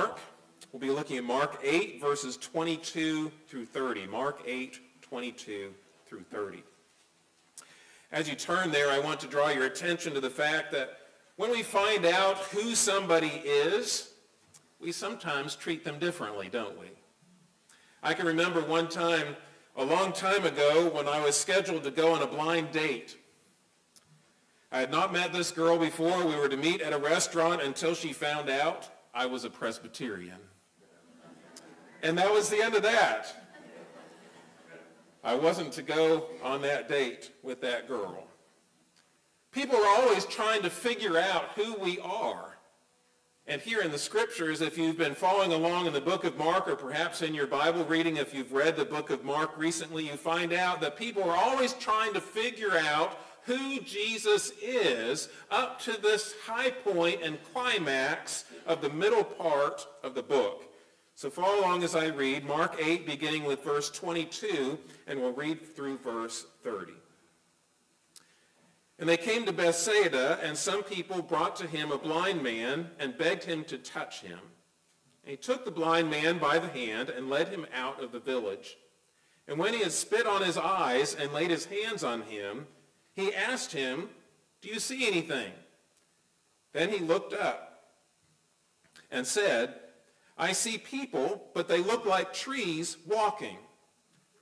Mark. We'll be looking at Mark 8, verses 22 through 30. Mark 8, 22 through 30. As you turn there, I want to draw your attention to the fact that when we find out who somebody is, we sometimes treat them differently, don't we? I can remember one time, a long time ago, when I was scheduled to go on a blind date. I had not met this girl before. We were to meet at a restaurant until she found out I was a Presbyterian. And that was the end of that. I wasn't to go on that date with that girl. People are always trying to figure out who we are. And here in the scriptures, if you've been following along in the book of Mark, or perhaps in your Bible reading, if you've read the book of Mark recently, you find out that people are always trying to figure out who Jesus is up to this high point and climax of the middle part of the book. So follow along as I read Mark 8, beginning with verse 22, and we'll read through verse 30. And they came to Bethsaida, and some people brought to him a blind man and begged him to touch him. And he took the blind man by the hand and led him out of the village. And when he had spit on his eyes and laid his hands on him, he asked him, Do you see anything? Then he looked up and said, I see people, but they look like trees walking.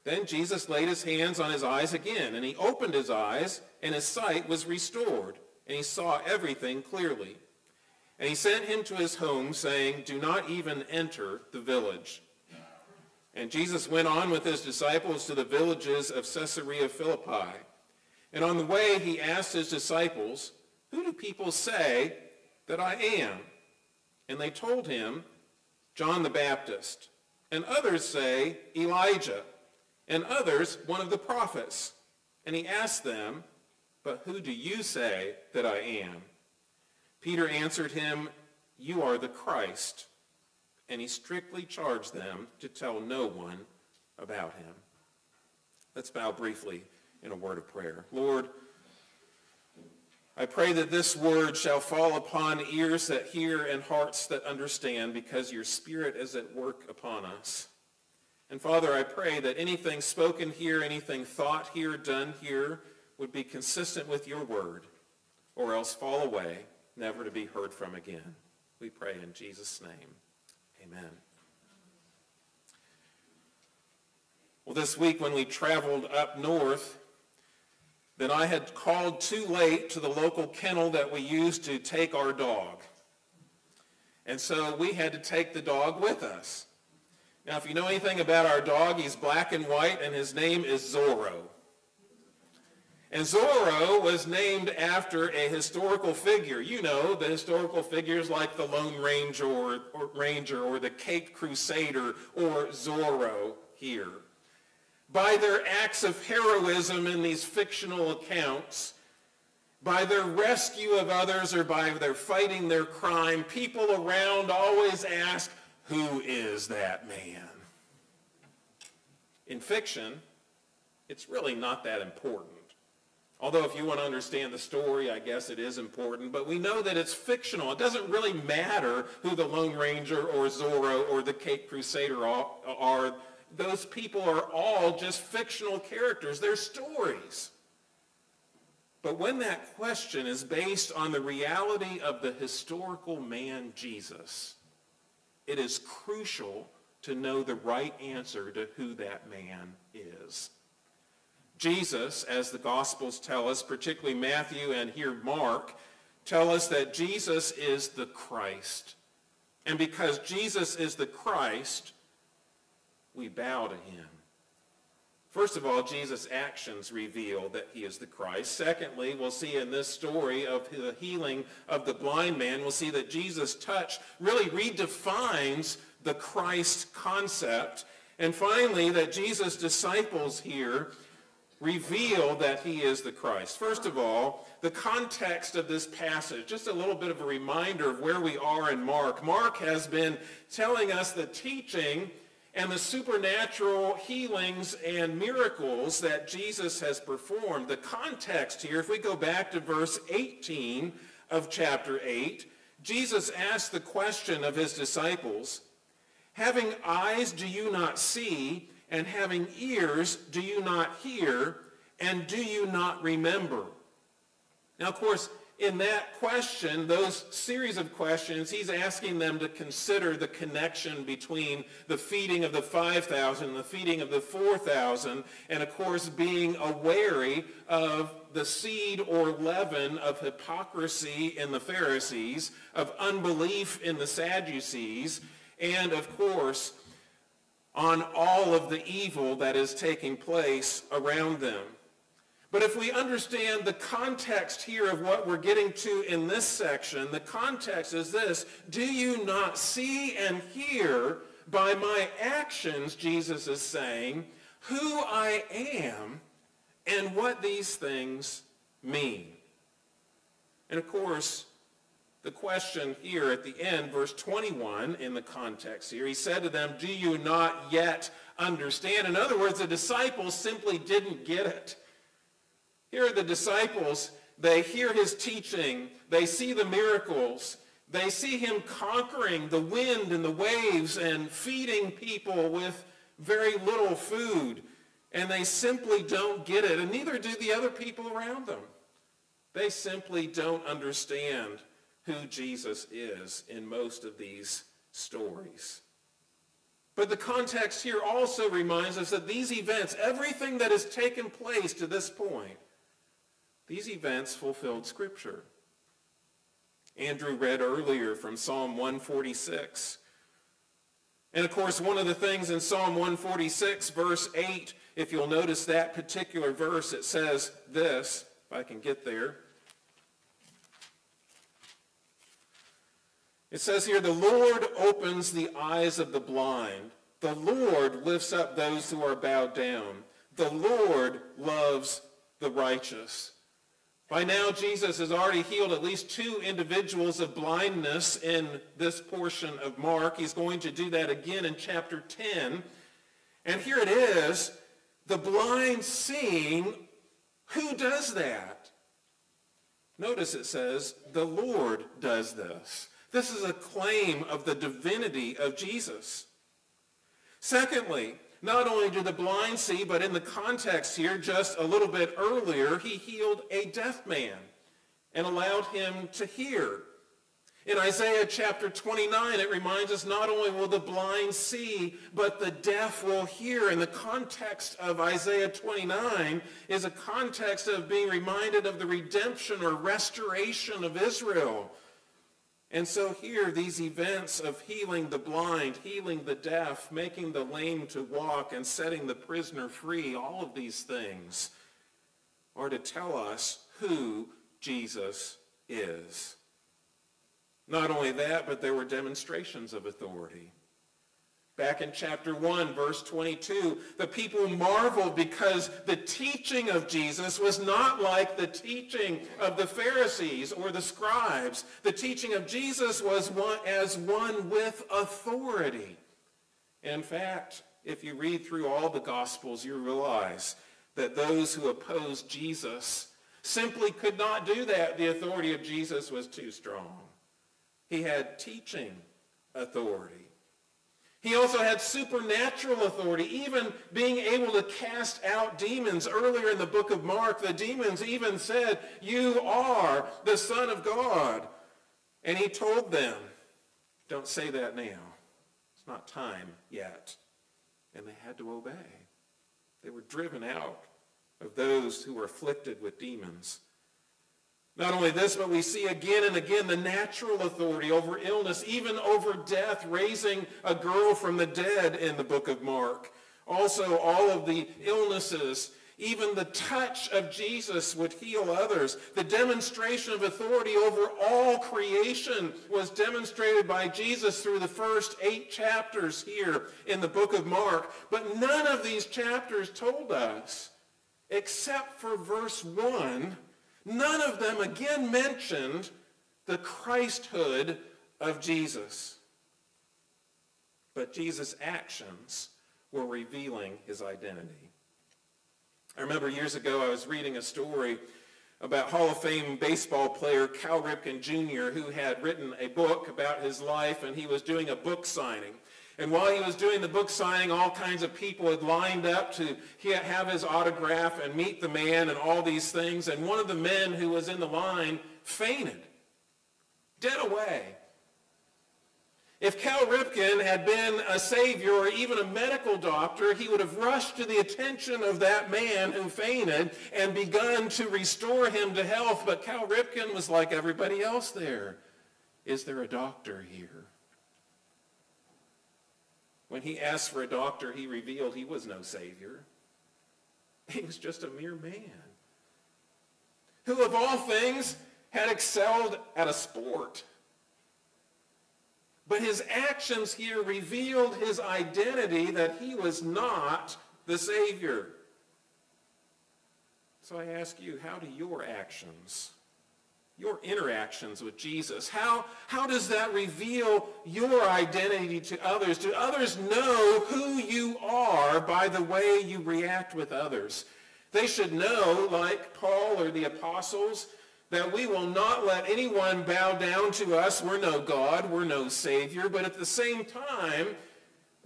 Then Jesus laid his hands on his eyes again, and he opened his eyes, and his sight was restored, and he saw everything clearly. And he sent him to his home, saying, Do not even enter the village. And Jesus went on with his disciples to the villages of Caesarea Philippi. And on the way he asked his disciples, Who do people say that I am? And they told him, John the Baptist, and others say Elijah, and others one of the prophets. And he asked them, But who do you say that I am? Peter answered him, You are the Christ. And he strictly charged them to tell no one about him. Let's bow briefly in a word of prayer. Lord, I pray that this word shall fall upon ears that hear and hearts that understand because your spirit is at work upon us. And Father, I pray that anything spoken here, anything thought here, done here, would be consistent with your word, or else fall away, never to be heard from again. We pray in Jesus' name. Amen. Well, this week when we traveled up north, then I had called too late to the local kennel that we used to take our dog. And so we had to take the dog with us. Now, if you know anything about our dog, he's black and white, and his name is Zorro. And Zorro was named after a historical figure. You know, the historical figures like the Lone Ranger or, or Ranger or the Cape Crusader or Zorro here by their acts of heroism in these fictional accounts, by their rescue of others or by their fighting their crime, people around always ask, who is that man? In fiction, it's really not that important. Although if you want to understand the story, I guess it is important. But we know that it's fictional. It doesn't really matter who the Lone Ranger or Zorro or the Cape Crusader are those people are all just fictional characters. They're stories. But when that question is based on the reality of the historical man Jesus, it is crucial to know the right answer to who that man is. Jesus, as the Gospels tell us, particularly Matthew and here Mark, tell us that Jesus is the Christ. And because Jesus is the Christ, we bow to him. First of all, Jesus' actions reveal that he is the Christ. Secondly, we'll see in this story of the healing of the blind man, we'll see that Jesus' touch really redefines the Christ concept. And finally, that Jesus' disciples here reveal that he is the Christ. First of all, the context of this passage, just a little bit of a reminder of where we are in Mark. Mark has been telling us the teaching and the supernatural healings and miracles that Jesus has performed. The context here, if we go back to verse 18 of chapter 8, Jesus asked the question of his disciples, Having eyes do you not see, and having ears do you not hear, and do you not remember? Now, of course, in that question, those series of questions, he's asking them to consider the connection between the feeding of the 5,000 and the feeding of the 4,000, and of course being awary of the seed or leaven of hypocrisy in the Pharisees, of unbelief in the Sadducees, and of course on all of the evil that is taking place around them. But if we understand the context here of what we're getting to in this section, the context is this. Do you not see and hear by my actions, Jesus is saying, who I am and what these things mean? And of course, the question here at the end, verse 21 in the context here, he said to them, do you not yet understand? In other words, the disciples simply didn't get it. Here are the disciples. They hear his teaching. They see the miracles. They see him conquering the wind and the waves and feeding people with very little food. And they simply don't get it. And neither do the other people around them. They simply don't understand who Jesus is in most of these stories. But the context here also reminds us that these events, everything that has taken place to this point, these events fulfilled Scripture. Andrew read earlier from Psalm 146. And of course, one of the things in Psalm 146, verse 8, if you'll notice that particular verse, it says this, if I can get there. It says here, the Lord opens the eyes of the blind. The Lord lifts up those who are bowed down. The Lord loves the righteous. By now, Jesus has already healed at least two individuals of blindness in this portion of Mark. He's going to do that again in chapter 10. And here it is, the blind seeing. Who does that? Notice it says, the Lord does this. This is a claim of the divinity of Jesus. Secondly, not only do the blind see, but in the context here, just a little bit earlier, he healed a deaf man and allowed him to hear. In Isaiah chapter 29, it reminds us not only will the blind see, but the deaf will hear. And the context of Isaiah 29 is a context of being reminded of the redemption or restoration of Israel. And so here, these events of healing the blind, healing the deaf, making the lame to walk, and setting the prisoner free, all of these things are to tell us who Jesus is. Not only that, but there were demonstrations of authority. Back in chapter 1, verse 22, the people marveled because the teaching of Jesus was not like the teaching of the Pharisees or the scribes. The teaching of Jesus was one, as one with authority. In fact, if you read through all the Gospels, you realize that those who opposed Jesus simply could not do that. The authority of Jesus was too strong. He had teaching authority. He also had supernatural authority, even being able to cast out demons. Earlier in the book of Mark, the demons even said, you are the Son of God. And he told them, don't say that now. It's not time yet. And they had to obey. They were driven out of those who were afflicted with demons. Not only this, but we see again and again the natural authority over illness, even over death, raising a girl from the dead in the book of Mark. Also, all of the illnesses, even the touch of Jesus would heal others. The demonstration of authority over all creation was demonstrated by Jesus through the first eight chapters here in the book of Mark. But none of these chapters told us, except for verse 1, None of them again mentioned the Christhood of Jesus. But Jesus' actions were revealing his identity. I remember years ago I was reading a story about Hall of Fame baseball player Cal Ripken Jr., who had written a book about his life, and he was doing a book signing. And while he was doing the book signing, all kinds of people had lined up to have his autograph and meet the man and all these things. And one of the men who was in the line fainted, dead away. If Cal Ripken had been a savior or even a medical doctor, he would have rushed to the attention of that man who fainted and begun to restore him to health. But Cal Ripken was like everybody else there. Is there a doctor here? When he asked for a doctor, he revealed he was no savior. He was just a mere man who, of all things, had excelled at a sport. But his actions here revealed his identity that he was not the Savior. So I ask you, how do your actions, your interactions with Jesus, how, how does that reveal your identity to others? Do others know who you are by the way you react with others? They should know, like Paul or the apostles, that we will not let anyone bow down to us. We're no God, we're no Savior, but at the same time,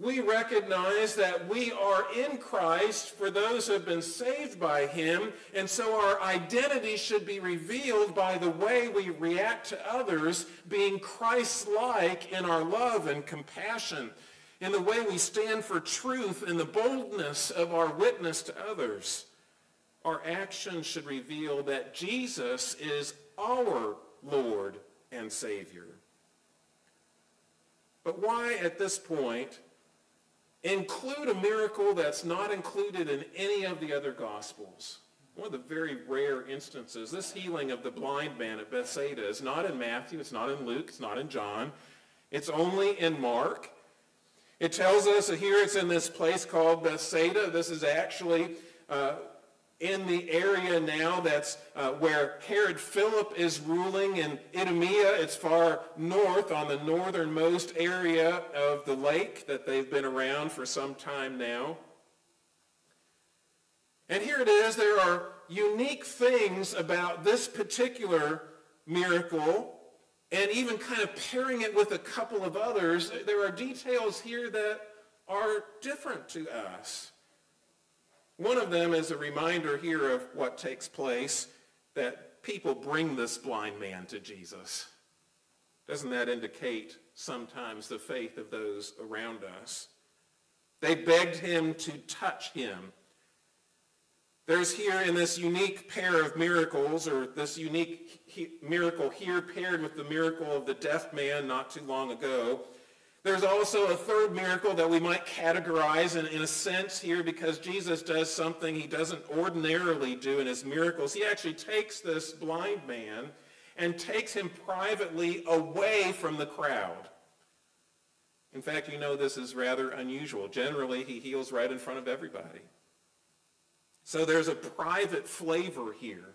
we recognize that we are in Christ for those who have been saved by him, and so our identity should be revealed by the way we react to others, being Christ-like in our love and compassion, in the way we stand for truth and the boldness of our witness to others our actions should reveal that Jesus is our Lord and Savior. But why at this point include a miracle that's not included in any of the other Gospels? One of the very rare instances, this healing of the blind man at Bethsaida is not in Matthew, it's not in Luke, it's not in John. It's only in Mark. It tells us here it's in this place called Bethsaida. This is actually uh, in the area now that's uh, where Herod Philip is ruling in Idumea. It's far north on the northernmost area of the lake that they've been around for some time now. And here it is. There are unique things about this particular miracle and even kind of pairing it with a couple of others. There are details here that are different to us. One of them is a reminder here of what takes place, that people bring this blind man to Jesus. Doesn't that indicate sometimes the faith of those around us? They begged him to touch him. There's here in this unique pair of miracles, or this unique he- miracle here paired with the miracle of the deaf man not too long ago, there's also a third miracle that we might categorize in, in a sense here because Jesus does something he doesn't ordinarily do in his miracles. He actually takes this blind man and takes him privately away from the crowd. In fact, you know this is rather unusual. Generally, he heals right in front of everybody. So there's a private flavor here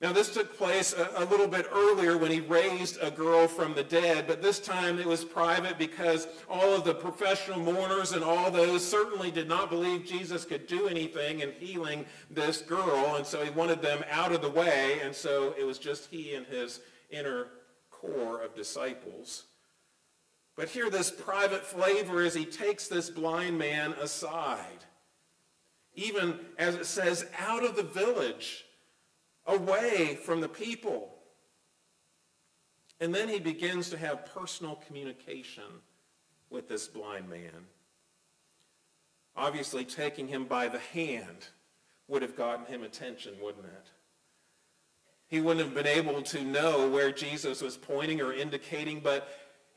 now, this took place a, a, little bit earlier when he raised a girl from the dead, but this time it was private because all of the professional mourners and all those certainly did not believe Jesus could do anything in healing this girl, and so he wanted them out of the way, and so it was just he and his inner core of disciples. But here, this private flavor is he takes this blind man aside, even as it says, out of the village away from the people. And then he begins to have personal communication with this blind man. Obviously, taking him by the hand would have gotten him attention, wouldn't it? He wouldn't have been able to know where Jesus was pointing or indicating, but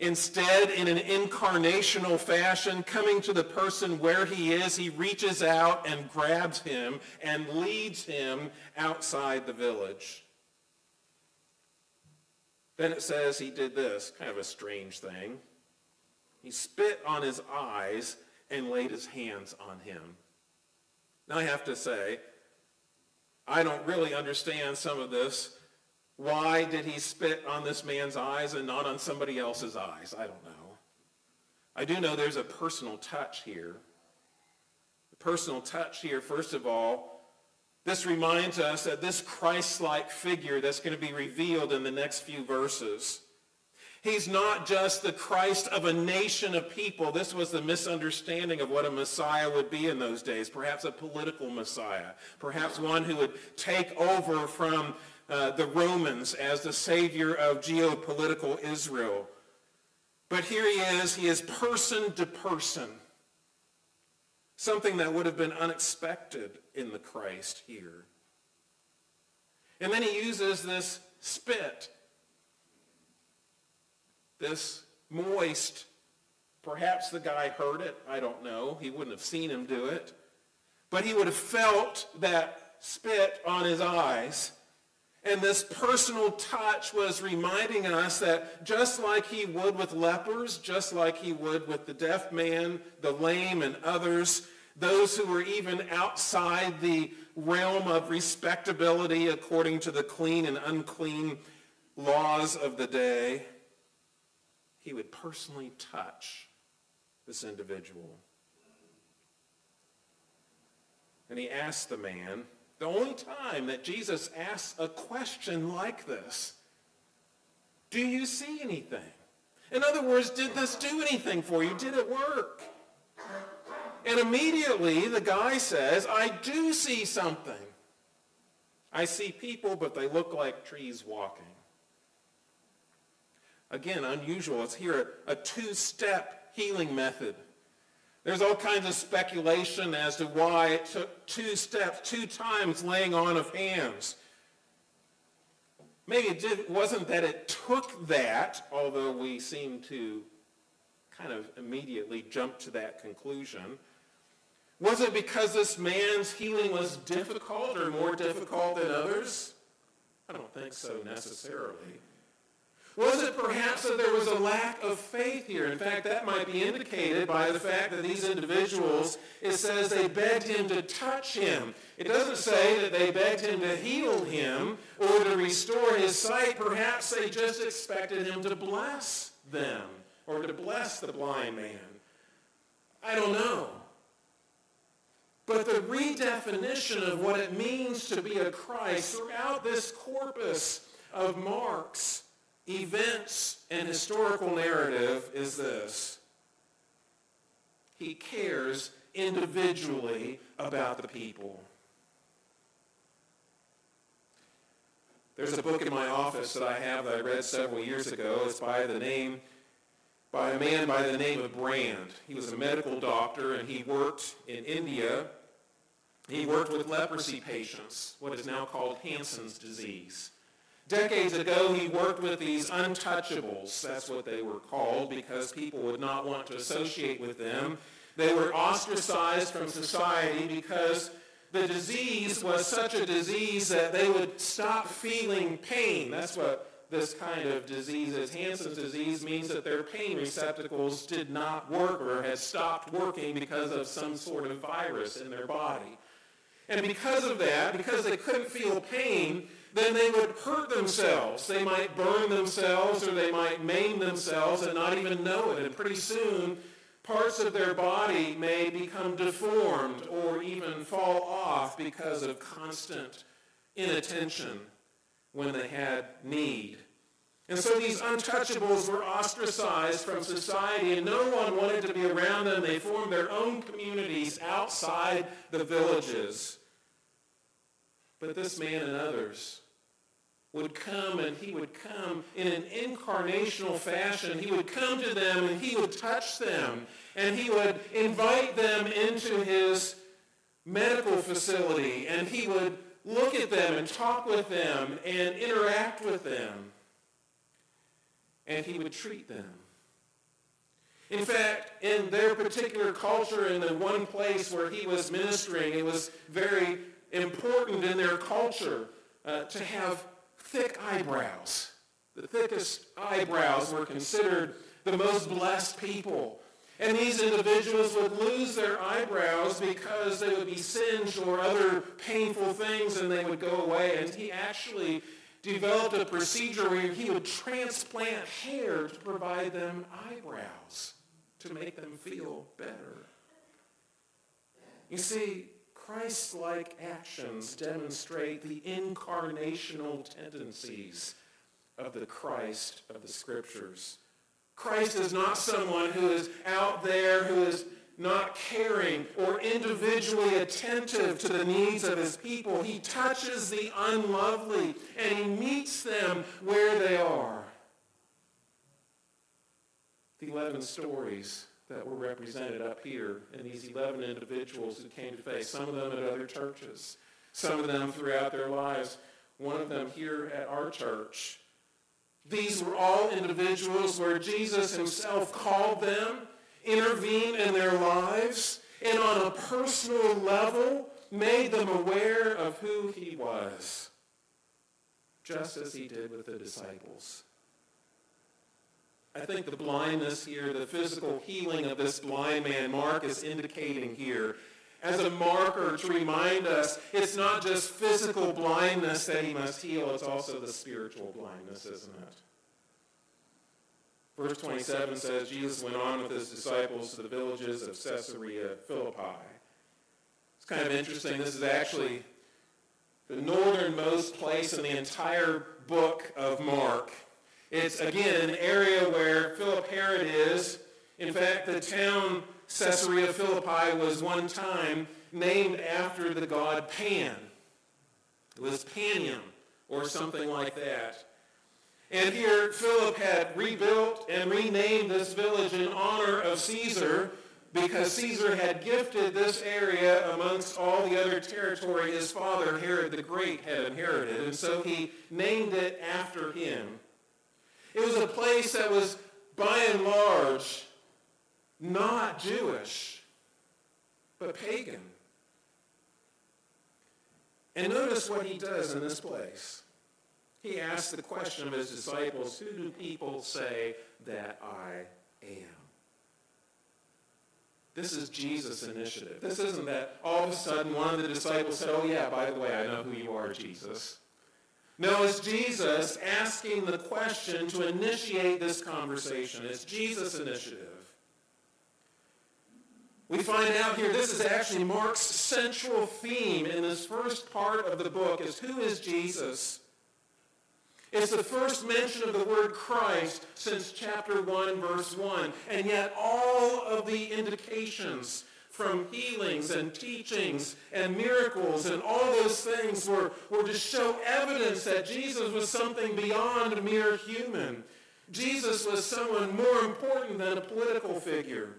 Instead, in an incarnational fashion, coming to the person where he is, he reaches out and grabs him and leads him outside the village. Then it says he did this, kind of a strange thing. He spit on his eyes and laid his hands on him. Now I have to say, I don't really understand some of this why did he spit on this man's eyes and not on somebody else's eyes? I don't know. I do know there's a personal touch here. The personal touch here, first of all, This reminds us that this Christ-like figure that's going to be revealed in the next few verses, he's not just the Christ of a nation of people. This was the misunderstanding of what a Messiah would be in those days, perhaps a political Messiah, perhaps one who would take over from uh, the Romans as the savior of geopolitical Israel. But here he is. He is person to person. Something that would have been unexpected in the Christ here. And then he uses this spit, this moist, perhaps the guy heard it, I don't know. He wouldn't have seen him do it. But he would have felt that spit on his eyes. And this personal touch was reminding us that just like he would with lepers, just like he would with the deaf man, the lame, and others, those who were even outside the realm of respectability according to the clean and unclean laws of the day, he would personally touch this individual. And he asked the man, the only time that Jesus asks a question like this, do you see anything? In other words, did this do anything for you? Did it work? And immediately the guy says, I do see something. I see people, but they look like trees walking. Again, unusual. It's here a, two-step healing method. There's all kinds of speculation as to why it took two steps, two times laying on of hands. Maybe it did, wasn't that it took that, although we seem to kind of immediately jump to that conclusion. Was it because this man's healing was difficult or more difficult than others? I don't think so necessarily. Was it perhaps that there was a lack of faith here? In fact, that might be indicated by the fact that these individuals, it says they begged him to touch him. It doesn't say that they begged him to heal him or to restore his sight. Perhaps they just expected him to bless them or to bless the blind man. I don't know. But the redefinition of what it means to be a Christ throughout this corpus of Mark's, events, and historical narrative is this. He cares individually about the people. There's a book in my office that I have that I read several years ago. It's by the name by a man by the name of Brand. He was a medical doctor and he worked in India. He worked with leprosy patients, what is now called Hansen's disease. Decades ago, he worked with these untouchables. That's what they were called because people would not want to associate with them. They were ostracized from society because the disease was such a disease that they would stop feeling pain. That's what this kind of disease as Hansen's disease means that their pain receptacles did not work or had stopped working because of some sort of virus in their body. And because of that, because they couldn't feel pain, then they would hurt themselves. They might burn themselves or they might maim themselves and not even know it. And pretty soon, parts of their body may become deformed or even fall off because of constant inattention when they had need. And so these untouchables were ostracized from society, and no one wanted to be around them. They formed their own communities outside the villages. But this man and others would come, and he would come in an incarnational fashion. He would come to them, and he would touch them, and he would invite them into his medical facility, and he would look at them and talk with them and interact with them. And he would treat them. In fact, in their particular culture, in the one place where he was ministering, it was very important in their culture uh, to have thick eyebrows. The thickest eyebrows were considered the most blessed people. And these individuals would lose their eyebrows because they would be singed or other painful things and they would go away. And he actually developed a procedure where he would transplant hair to provide them eyebrows to make them feel better. You see, Christ-like actions demonstrate the incarnational tendencies of the Christ of the Scriptures. Christ is not someone who is out there, who is not caring or individually attentive to the needs of his people. He touches the unlovely and he meets them where they are. The 11 stories that were represented up here and these 11 individuals who came to faith, some of them at other churches, some of them throughout their lives, one of them here at our church. These were all individuals where Jesus himself called them, intervened in their lives, and on a personal level made them aware of who he was, just as he did with the disciples. I think the blindness here, the physical healing of this blind man, Mark is indicating here as a marker to remind us it's not just physical blindness that he must heal, it's also the spiritual blindness, isn't it? Verse 27 says, Jesus went on with his disciples to the villages of Caesarea Philippi. It's kind of interesting. This is actually the northernmost place in the entire book of Mark. It's, again, an area where Philip Herod is. In fact, the town Caesarea Philippi was one time named after the god Pan. It was Panium or something like that. And here Philip had rebuilt and renamed this village in honor of Caesar because Caesar had gifted this area amongst all the other territory his father Herod the Great had inherited. And so he named it after him. It was a place that was, by and large, not Jewish, but pagan. And notice what he does in this place. He asks the question of his disciples, who do people say that I am? This is Jesus' initiative. This isn't that all of a sudden one of the disciples said, oh yeah, by the way, I know who you are, Jesus. No, it's Jesus asking the question to initiate this conversation. It's Jesus' initiative. We find out here this is actually Mark's central theme in this first part of the book is who is Jesus? It's the first mention of the word Christ since chapter 1, verse 1. And yet all of the indications from healings and teachings and miracles and all those things were, were to show evidence that Jesus was something beyond mere human. Jesus was someone more important than a political figure.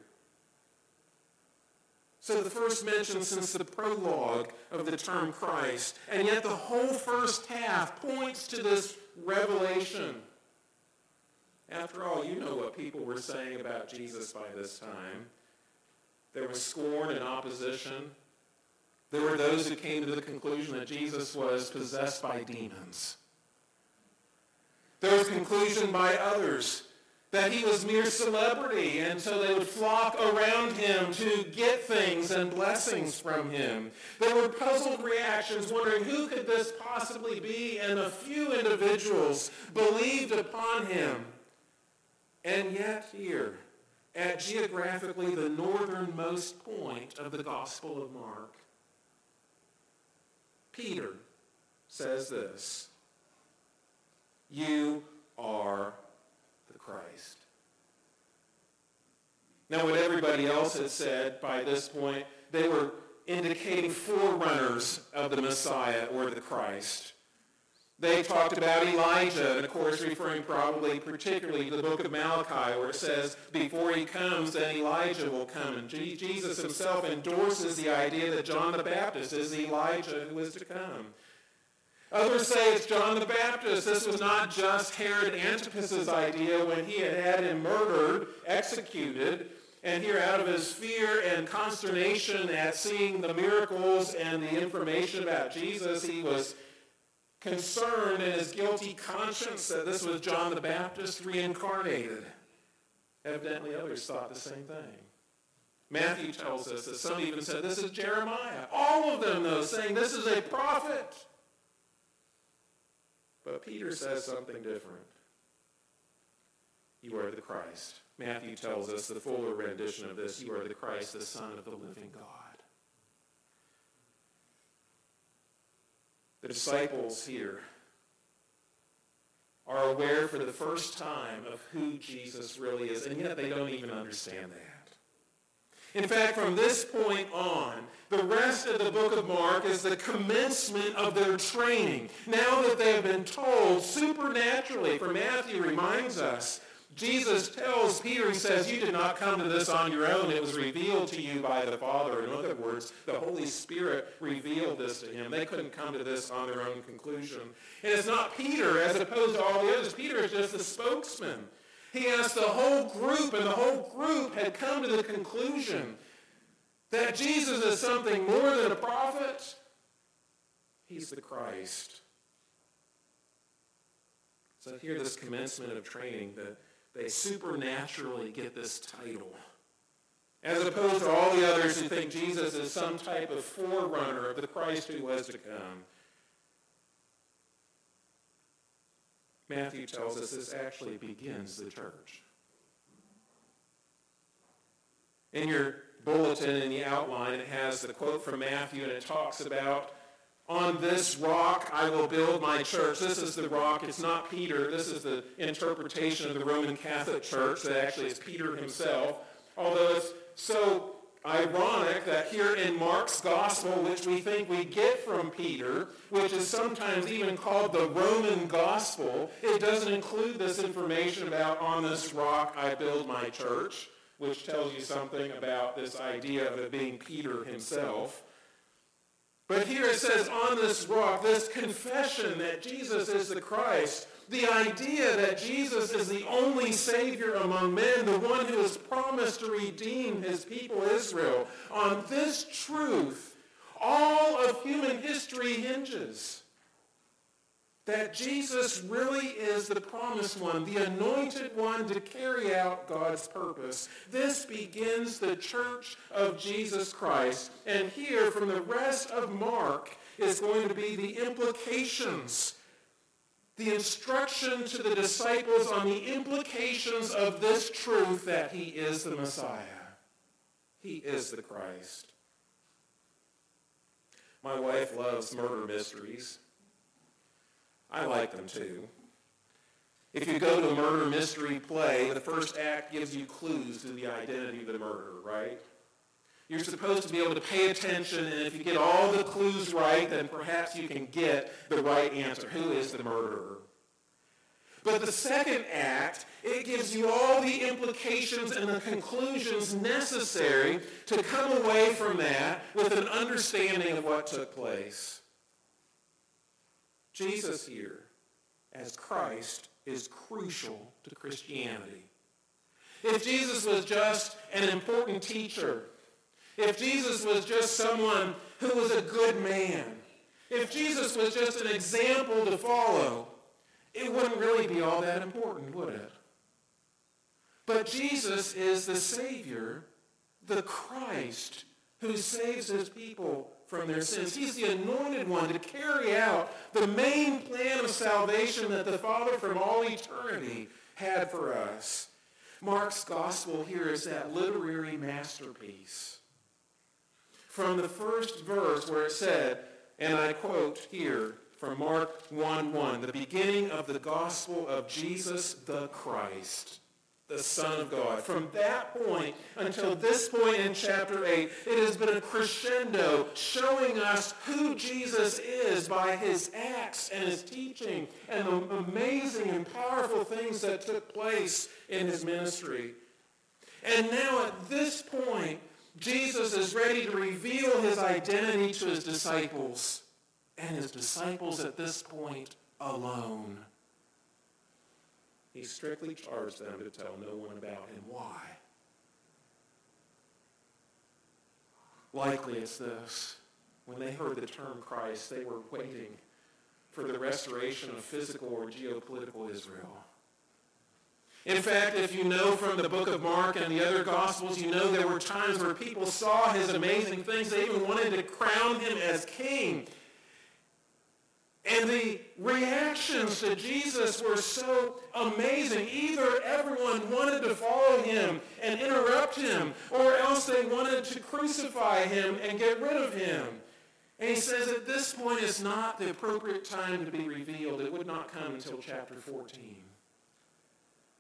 So the first mention since the prologue of the term Christ, and yet the whole first half points to this revelation. After all, you know what people were saying about Jesus by this time. There was scorn and opposition. There were those who came to the conclusion that Jesus was possessed by demons. There was conclusion by others that he was mere celebrity, and so they would flock around him to get things and blessings from him. There were puzzled reactions, wondering who could this possibly be, and a few individuals believed upon him. And yet here, at geographically the northernmost point of the Gospel of Mark. Peter says this, you are the Christ. Now, what everybody else had said by this point, they were indicating forerunners of the Messiah or the Christ. They talked about Elijah, and of course referring probably particularly to the book of Malachi, where it says, before he comes, then Elijah will come. And Jesus himself endorses the idea that John the Baptist is Elijah who is to come. Others say it's John the Baptist. This was not just Herod Antipas's idea when he had had him murdered, executed, and here out of his fear and consternation at seeing the miracles and the information about Jesus, he was concerned in his guilty conscience that this was John the Baptist reincarnated. Evidently, others thought the same thing. Matthew tells us that some even said this is Jeremiah. All of them, though, saying this is a prophet. But Peter says something different. You are the Christ. Matthew tells us the fuller rendition of this, you are the Christ, the Son of the living God. The disciples here are aware for the first time of who Jesus really is, and yet they don't even understand that. In fact, from this point on, the rest of the book of Mark is the commencement of their training. Now that they have been told supernaturally, for Matthew reminds us, Jesus tells Peter, he says, you did not come to this on your own. It was revealed to you by the Father. In other words, the Holy Spirit revealed this to him. They couldn't come to this on their own conclusion. And it's not Peter as opposed to all the others. Peter is just the spokesman. He asked the whole group, and the whole group had come to the conclusion that Jesus is something more than a prophet. He's the Christ. So here, this commencement of training, that they supernaturally get this title. As opposed to all the others who think Jesus is some type of forerunner of the Christ who was to come. Matthew tells us this actually begins the church. In your bulletin, in the outline, it has the quote from Matthew, and it talks about on this rock I will build my church. This is the rock. It's not Peter. This is the interpretation of the Roman Catholic Church that actually is Peter himself. Although it's so ironic that here in Mark's gospel, which we think we get from Peter, which is sometimes even called the Roman gospel, it doesn't include this information about on this rock I build my church, which tells you something about this idea of it being Peter himself. But here it says, on this rock, this confession that Jesus is the Christ, the idea that Jesus is the only Savior among men, the one who has promised to redeem his people Israel, on this truth, all of human history hinges that Jesus really is the promised one, the anointed one to carry out God's purpose. This begins the church of Jesus Christ. And here from the rest of Mark is going to be the implications, the instruction to the disciples on the implications of this truth that he is the Messiah. He is the Christ. My wife loves murder mysteries. I like them too. If you go to a murder mystery play, the first act gives you clues to the identity of the murderer, right? You're supposed to be able to pay attention, and if you get all the clues right, then perhaps you can get the right answer. Who is the murderer? But the second act, it gives you all the implications and the conclusions necessary to come away from that with an understanding of what took place. Jesus here as Christ is crucial to Christianity. If Jesus was just an important teacher, if Jesus was just someone who was a good man, if Jesus was just an example to follow, it wouldn't really be all that important, would it? But Jesus is the Savior, the Christ, who saves his people from their sins. He's the anointed one to carry out the main plan of salvation that the Father from all eternity had for us. Mark's gospel here is that literary masterpiece. From the first verse where it said, and I quote here from Mark 1:1, the beginning of the gospel of Jesus the Christ the Son of God. From that point until this point in chapter 8, it has been a crescendo showing us who Jesus is by his acts and his teaching and the amazing and powerful things that took place in his ministry. And now at this point, Jesus is ready to reveal his identity to his disciples. And his disciples at this point alone. He strictly charged them to tell no one about him. Why? Likely it's this. When they heard the term Christ, they were waiting for the restoration of physical or geopolitical Israel. In fact, if you know from the book of Mark and the other Gospels, you know there were times where people saw his amazing things. They even wanted to crown him as king. And the reactions to Jesus were so amazing. Either everyone wanted to follow him and interrupt him, or else they wanted to crucify him and get rid of him. And he says at this point is not the appropriate time to be revealed. It would not come until chapter 14.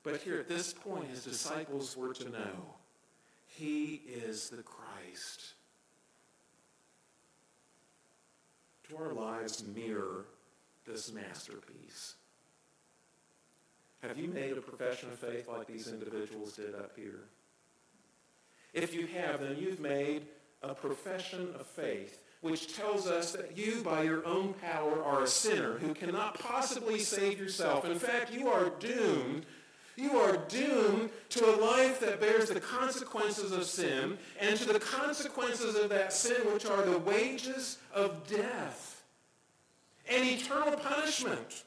But here at this point, his disciples were to know he is the Christ. Do our lives mirror this masterpiece? Have you made a profession of faith like these individuals did up here? If you have, then you've made a profession of faith which tells us that you, by your own power, are a sinner who cannot possibly save yourself. In fact, you are doomed. You are doomed to a life that bears the consequences of sin and to the consequences of that sin, which are the wages of death and eternal punishment.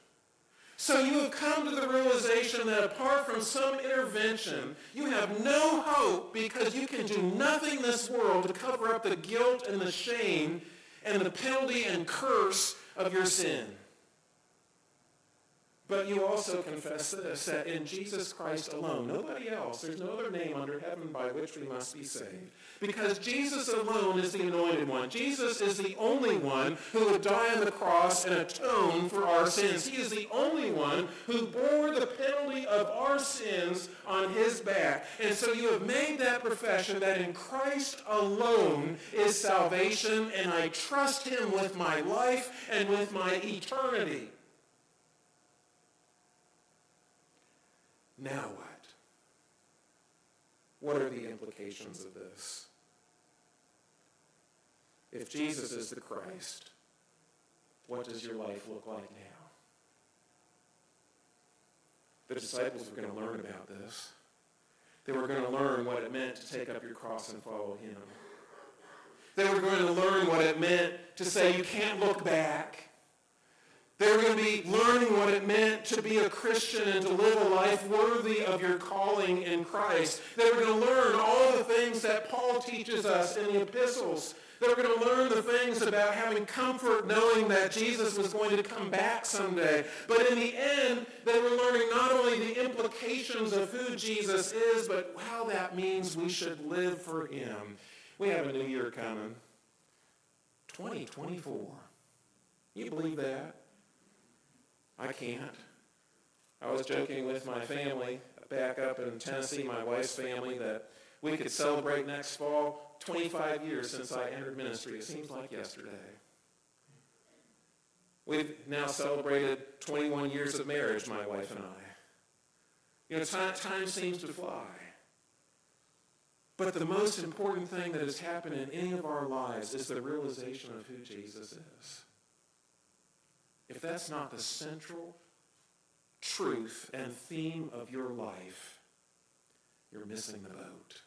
So you have come to the realization that apart from some intervention, you have no hope because you can do nothing in this world to cover up the guilt and the shame and the penalty and curse of your sin. But you also confess this, that in Jesus Christ alone, nobody else, there's no other name under heaven by which we must be saved. Because Jesus alone is the anointed one. Jesus is the only one who would die on the cross and atone for our sins. He is the only one who bore the penalty of our sins on his back. And so you have made that profession that in Christ alone is salvation, and I trust him with my life and with my eternity. Now what? What are the implications of this? If Jesus is the Christ, what does your life look like now? The disciples were going to learn about this. They were going to learn what it meant to take up your cross and follow him. They were going to learn what it meant to say you can't look back. They were going to be learning what it meant to be a Christian and to live a life worthy of your calling in Christ. They were going to learn all the things that Paul teaches us in the epistles. They were going to learn the things about having comfort knowing that Jesus was going to come back someday. But in the end, they were learning not only the implications of who Jesus is, but how that means we should live for him. We have a new year coming. 2024. You believe that? I can't. I was joking with my family back up in Tennessee, my wife's family, that we could celebrate next fall 25 years since I entered ministry. It seems like yesterday. We've now celebrated 21 years of marriage, my wife and I. You know, time, time seems to fly. But the most important thing that has happened in any of our lives is the realization of who Jesus is if that's not the central truth and theme of your life, you're missing the boat.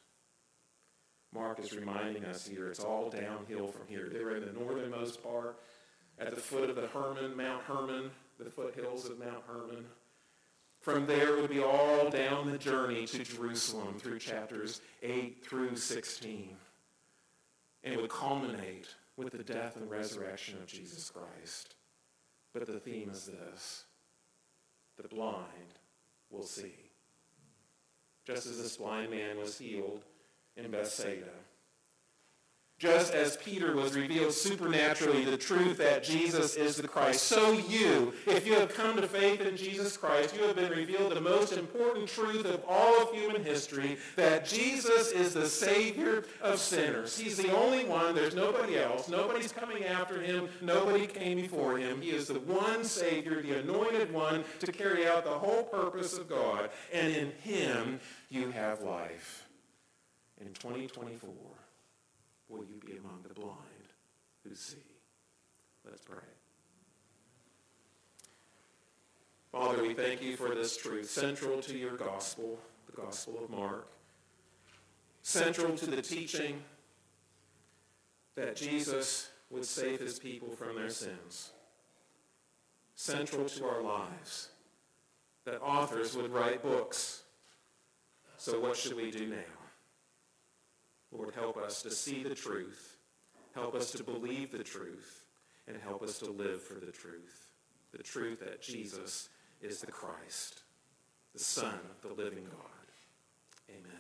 Mark is reminding us here it's all downhill from here. They were in the northernmost part at the foot of the Hermon, Mount Hermon, the foothills of Mount Hermon. From there it would be all down the journey to Jerusalem through chapters 8 through 16. And it would culminate with the death and resurrection of Jesus Christ. But the theme is this the blind will see. Just as this blind man was healed in Bethsaida, just as Peter was revealed supernaturally the truth that Jesus is the Christ, so you, if you have come to faith in Jesus Christ, you have been revealed the most important truth of all of human history, that Jesus is the Savior of sinners. He's the only one. There's nobody else. Nobody's coming after him. Nobody came before him. He is the one Savior, the anointed one, to carry out the whole purpose of God. And in him you have life. In 2024, will you be among the blind who see? Let's pray. Father, we thank you for this truth, central to your gospel, the gospel of Mark, central to the teaching that Jesus would save his people from their sins, central to our lives, that authors would write books. So what should we do now? Lord, help us to see the truth. Help us to believe the truth. And help us to live for the truth. The truth that Jesus is the Christ, the Son of the living God. Amen.